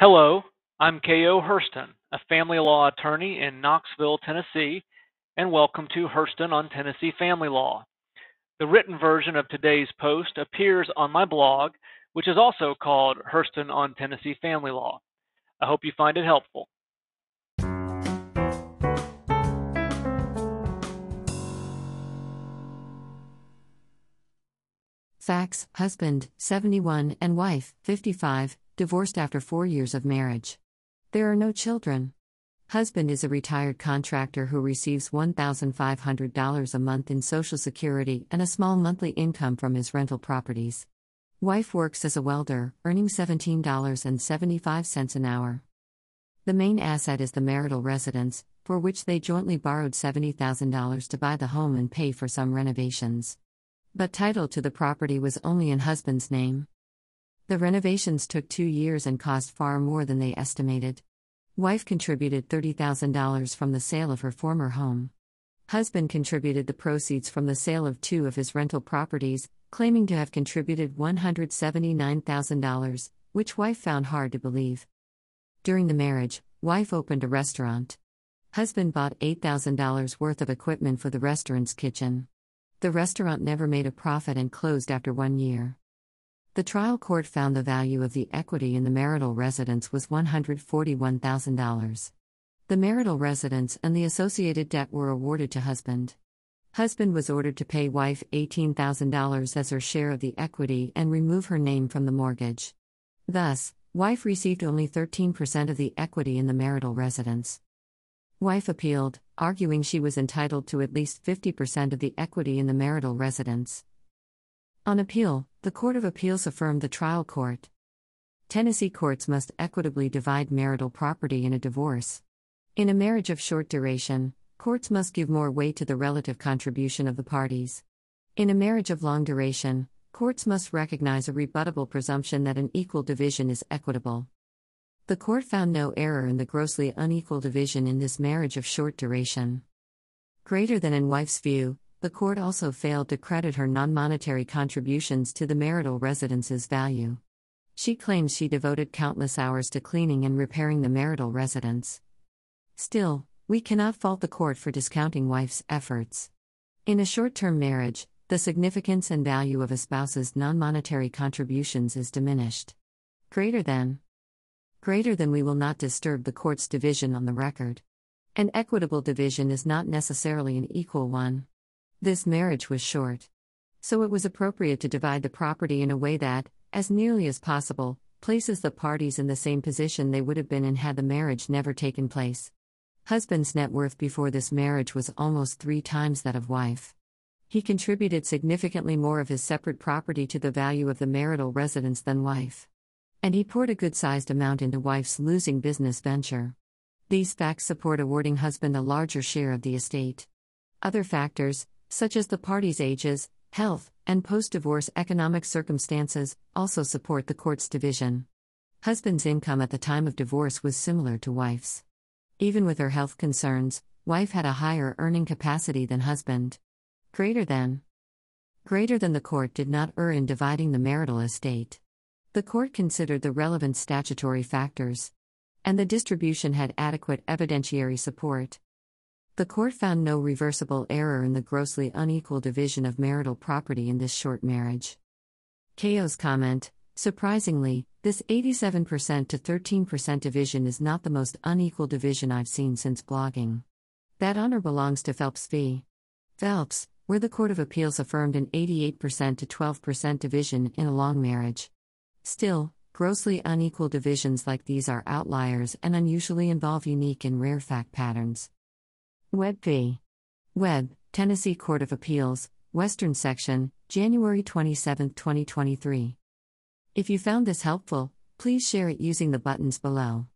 Hello, I'm K.O. Herston, a family law attorney in Knoxville, Tennessee, and welcome to Herston on Tennessee Family Law. The written version of today's post appears on my blog, which is also called Herston on Tennessee Family Law. I hope you find it helpful. Facts Husband, 71, and wife, 55, divorced after four years of marriage. There are no children. Husband is a retired contractor who receives $1,500 a month in Social Security and a small monthly income from his rental properties. Wife works as a welder, earning $17.75 an hour. The main asset is the marital residence, for which they jointly borrowed $70,000 to buy the home and pay for some renovations. But title to the property was only in husband's name. The renovations took two years and cost far more than they estimated. Wife contributed $30,000 from the sale of her former home. Husband contributed the proceeds from the sale of two of his rental properties, claiming to have contributed $179,000, which wife found hard to believe. During the marriage, wife opened a restaurant. Husband bought $8,000 worth of equipment for the restaurant's kitchen. The restaurant never made a profit and closed after one year. The trial court found the value of the equity in the marital residence was $141,000. The marital residence and the associated debt were awarded to husband. Husband was ordered to pay wife $18,000 as her share of the equity and remove her name from the mortgage. Thus, wife received only 13% of the equity in the marital residence. Wife appealed, arguing she was entitled to at least 50% of the equity in the marital residence. On appeal, the Court of Appeals affirmed the trial court. Tennessee courts must equitably divide marital property in a divorce. In a marriage of short duration, courts must give more weight to the relative contribution of the parties. In a marriage of long duration, courts must recognize a rebuttable presumption that an equal division is equitable. The court found no error in the grossly unequal division in this marriage of short duration. Greater than in wife's view, the court also failed to credit her non monetary contributions to the marital residence's value. She claims she devoted countless hours to cleaning and repairing the marital residence. Still, we cannot fault the court for discounting wife's efforts. In a short term marriage, the significance and value of a spouse's non monetary contributions is diminished. Greater than. Greater than we will not disturb the court's division on the record. An equitable division is not necessarily an equal one. This marriage was short. So it was appropriate to divide the property in a way that, as nearly as possible, places the parties in the same position they would have been in had the marriage never taken place. Husband's net worth before this marriage was almost three times that of wife. He contributed significantly more of his separate property to the value of the marital residence than wife. And he poured a good sized amount into wife's losing business venture. These facts support awarding husband a larger share of the estate. Other factors, such as the parties' ages, health, and post divorce economic circumstances, also support the court's division. Husband's income at the time of divorce was similar to wife's. Even with her health concerns, wife had a higher earning capacity than husband. Greater than. Greater than the court did not err in dividing the marital estate. The court considered the relevant statutory factors. And the distribution had adequate evidentiary support. The court found no reversible error in the grossly unequal division of marital property in this short marriage. K.O.'s comment Surprisingly, this 87% to 13% division is not the most unequal division I've seen since blogging. That honor belongs to Phelps v. Phelps, where the Court of Appeals affirmed an 88% to 12% division in a long marriage. Still, grossly unequal divisions like these are outliers and unusually involve unique and rare fact patterns. Webb v. Webb, Tennessee Court of Appeals, Western Section, January 27, 2023. If you found this helpful, please share it using the buttons below.